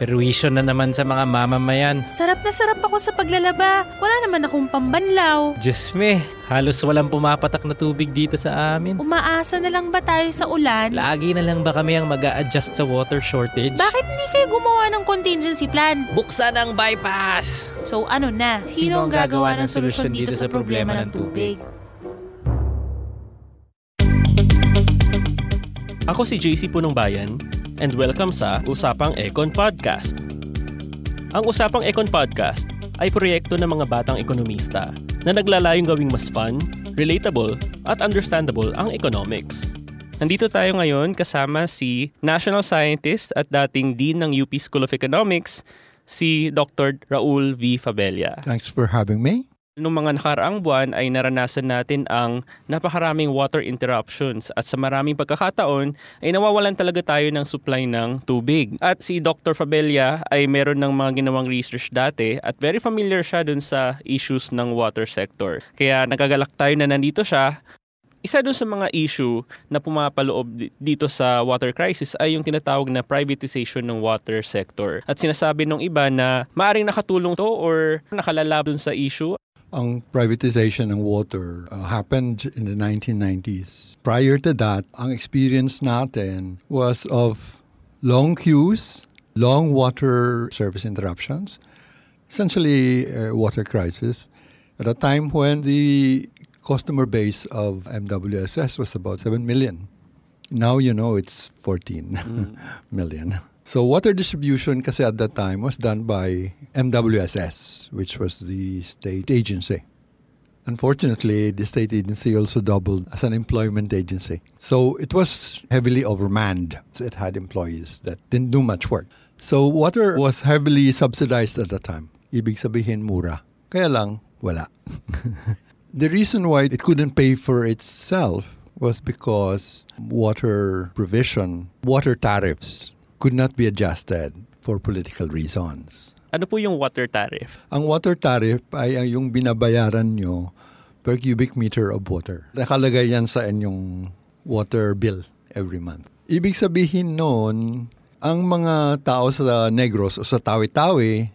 Tubig! Perwisyo na naman sa mga mamamayan. Sarap na sarap ako sa paglalaba. Wala naman akong pambanlaw. Diyos me, halos walang pumapatak na tubig dito sa amin. Umaasa na lang ba tayo sa ulan? Lagi na lang ba kami ang mag adjust sa water shortage? Bakit hindi kayo gumawa ng contingency plan? Buksan ang bypass! So ano na? Sino ang gagawa ng solusyon dito sa problema ng tubig? Ako si JC Punong Bayan and welcome sa Usapang Econ Podcast. Ang Usapang Econ Podcast ay proyekto ng mga batang ekonomista na naglalayong gawing mas fun, relatable at understandable ang economics. Nandito tayo ngayon kasama si National Scientist at dating Dean ng UP School of Economics, si Dr. Raul V. Fabella. Thanks for having me. Noong mga nakaraang buwan ay naranasan natin ang napakaraming water interruptions at sa maraming pagkakataon ay nawawalan talaga tayo ng supply ng tubig. At si Dr. Fabella ay meron ng mga ginawang research dati at very familiar siya dun sa issues ng water sector. Kaya nagagalak tayo na nandito siya isa dun sa mga issue na pumapaloob dito sa water crisis ay yung tinatawag na privatization ng water sector. At sinasabi ng iba na maaring nakatulong to or nakalalab dun sa issue ang privatization ng water uh, happened in the 1990s. Prior to that, ang experience natin was of long queues, long water service interruptions, essentially a water crisis, at a time when the customer base of MWSS was about 7 million. Now you know it's 14 mm. million. So water distribution kasi at that time was done by MWSS, which was the state agency. Unfortunately, the state agency also doubled as an employment agency. So it was heavily overmanned. It had employees that didn't do much work. So water was heavily subsidized at that time. Ibig sabihin mura. Kaya lang, wala. the reason why it couldn't pay for itself was because water provision, water tariffs could not be adjusted for political reasons. Ano po yung water tariff? Ang water tariff ay yung binabayaran nyo per cubic meter of water. Nakalagay yan sa inyong water bill every month. Ibig sabihin noon, ang mga tao sa Negros o sa Tawi-Tawi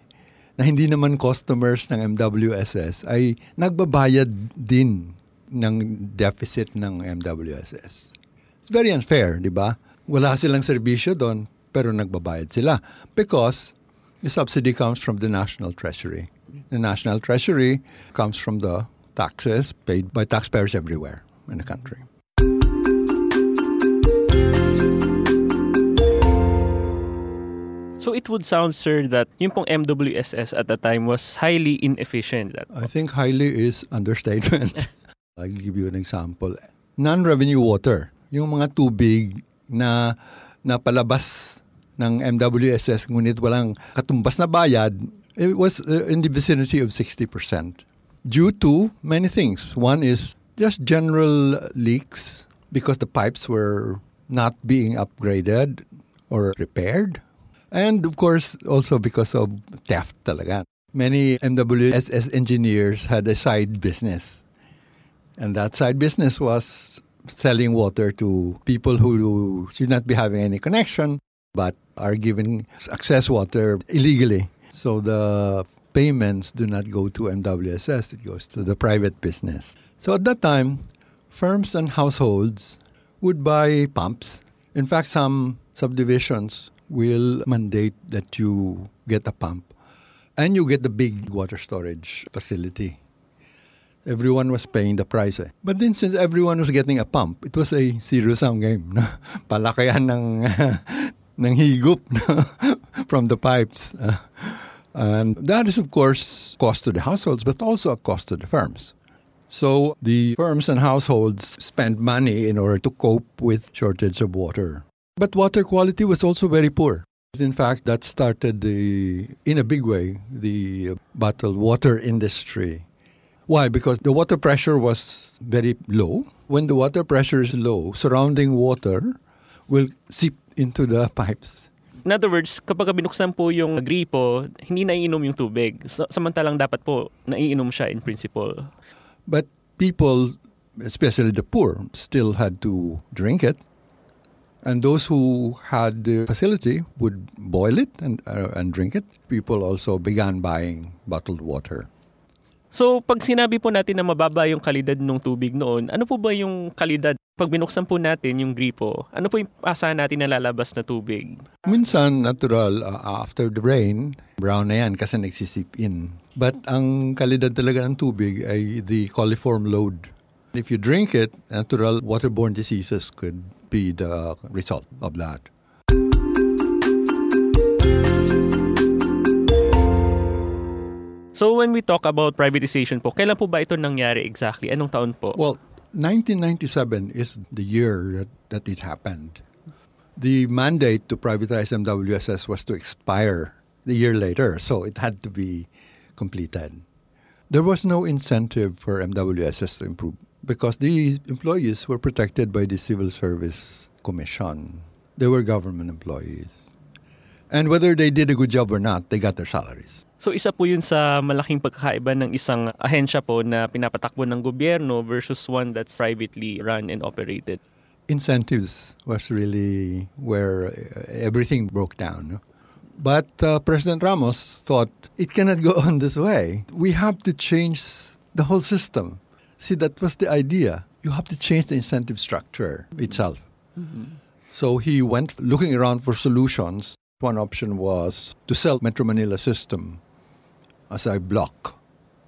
na hindi naman customers ng MWSS ay nagbabayad din ng deficit ng MWSS. It's very unfair, di ba? Wala silang serbisyo doon, pero nagbabayad sila because the subsidy comes from the national treasury. The national treasury comes from the taxes paid by taxpayers everywhere in the country. So it would sound, sir, that yung pong MWSS at the time was highly inefficient. I think highly is understatement. I'll give you an example. Non-revenue water, yung mga tubig na napalabas ng MWSS ngunit walang katumbas na bayad, it was uh, in the vicinity of 60%. Due to many things. One is just general leaks because the pipes were not being upgraded or repaired. And of course, also because of theft talaga. Many MWSS engineers had a side business. And that side business was selling water to people who should not be having any connection but are given access water illegally. So the payments do not go to MWSS, it goes to the private business. So at that time, firms and households would buy pumps. In fact, some subdivisions will mandate that you get a pump and you get the big water storage facility. Everyone was paying the price. Eh. But then since everyone was getting a pump, it was a zero-sum game. No? Ng, ng higup from the pipes. Uh, And that is, of course, cost to the households, but also a cost to the firms. So the firms and households spend money in order to cope with shortage of water. But water quality was also very poor. In fact, that started the, in a big way, the bottled water industry. Why? Because the water pressure was very low. When the water pressure is low, surrounding water will seep into the pipes. In other words, kapag binuksan po yung gripo, hindi naiinom yung tubig. Sa- Samantalang dapat po naiinom siya in principle. But people, especially the poor, still had to drink it. And those who had the facility would boil it and, uh, and drink it. People also began buying bottled water. So, pag sinabi po natin na mababa yung kalidad ng tubig noon, ano po ba yung kalidad? Pag binuksan po natin yung gripo, ano po yung asahan natin na lalabas na tubig? Minsan, natural, uh, after the rain, brown na yan kasi nagsisip in. But ang kalidad talaga ng tubig ay the coliform load. If you drink it, natural waterborne diseases could be the result of that. So, when we talk about privatization po, kailan po ba ito nangyari exactly? Anong taon po? Well, 1997 is the year that, that it happened. The mandate to privatize MWSS was to expire the year later, so it had to be completed. There was no incentive for MWSS to improve because the employees were protected by the Civil Service Commission. They were government employees. And whether they did a good job or not, they got their salaries. So isa po yun sa malaking pagkakaiba ng isang ahensya po na pinapatakbo ng gobyerno versus one that's privately run and operated. incentives was really where uh, everything broke down. no? But uh, President Ramos thought it cannot go on this way. We have to change the whole system. See, that was the idea. You have to change the incentive structure itself. So he went looking around for solutions. One option was to sell Metro Manila system as a block,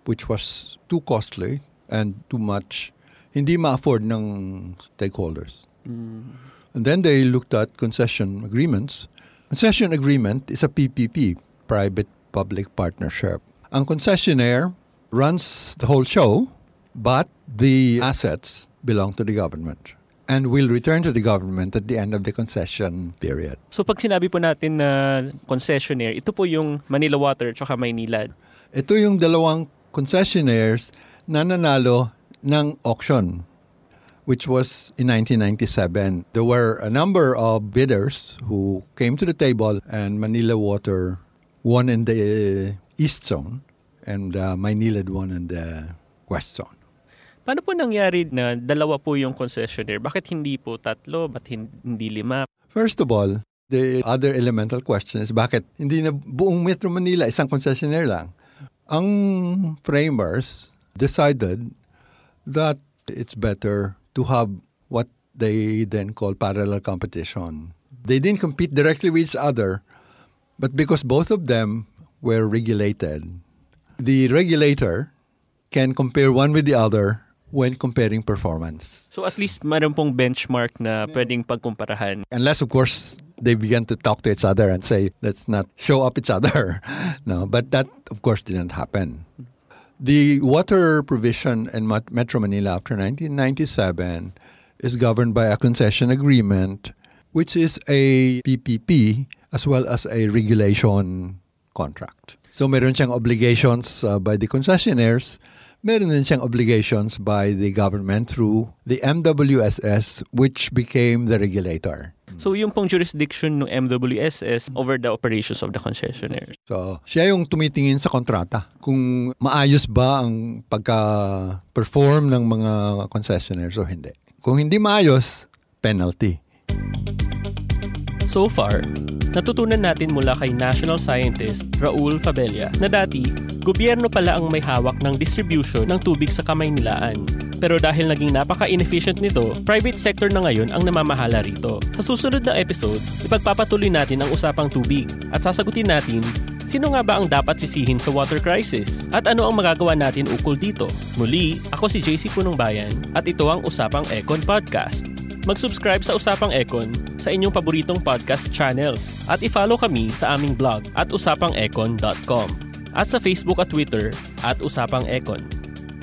which was too costly and too much hindi ma-afford ng stakeholders. Mm. And then they looked at concession agreements. Concession agreement is a PPP, private-public partnership. Ang concessionaire runs the whole show, but the assets belong to the government and will return to the government at the end of the concession period. So pag sinabi po natin na concessionaire, ito po yung Manila Water at Maynilad. Ito yung dalawang concessionaires na nanalo ng auction, which was in 1997. There were a number of bidders who came to the table, and Manila Water won in the east zone, and uh, Maynilad won in the west zone. Paano po nangyari na dalawa po yung concessionaire? Bakit hindi po tatlo? Ba't hin- hindi lima? First of all, the other elemental question is bakit hindi na buong Metro Manila isang concessionaire lang? Ang framers decided that it's better to have what they then call parallel competition. They didn't compete directly with each other, but because both of them were regulated, the regulator can compare one with the other when comparing performance. So at least meron pong benchmark na pwedeng pagkumparahan. unless of course they begin to talk to each other and say let's not show up each other no but that of course didn't happen the water provision in metro manila after 1997 is governed by a concession agreement which is a ppp as well as a regulation contract so meron siyang obligations uh, by the concessionaires meron din siyang obligations by the government through the MWSS which became the regulator. So yung pong jurisdiction ng MWSS over the operations of the concessionaire. So, siya yung tumitingin sa kontrata kung maayos ba ang pagka-perform ng mga concessionaires o hindi. Kung hindi maayos, penalty. So far, natutunan natin mula kay national scientist Raul Fabella na dati, gobyerno pala ang may hawak ng distribution ng tubig sa kamay nilaan. Pero dahil naging napaka-inefficient nito, private sector na ngayon ang namamahala rito. Sa susunod na episode, ipagpapatuloy natin ang usapang tubig at sasagutin natin Sino nga ba ang dapat sisihin sa water crisis? At ano ang magagawa natin ukol dito? Muli, ako si JC Punong Bayan at ito ang Usapang Econ Podcast. Mag-subscribe sa Usapang Econ sa inyong paboritong podcast channel at i-follow kami sa aming blog at usapangecon.com at sa Facebook at Twitter at Usapang Econ.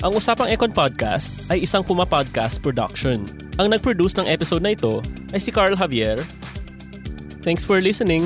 Ang Usapang Econ Podcast ay isang Puma Podcast production. Ang nag-produce ng episode na ito ay si Carl Javier. Thanks for listening.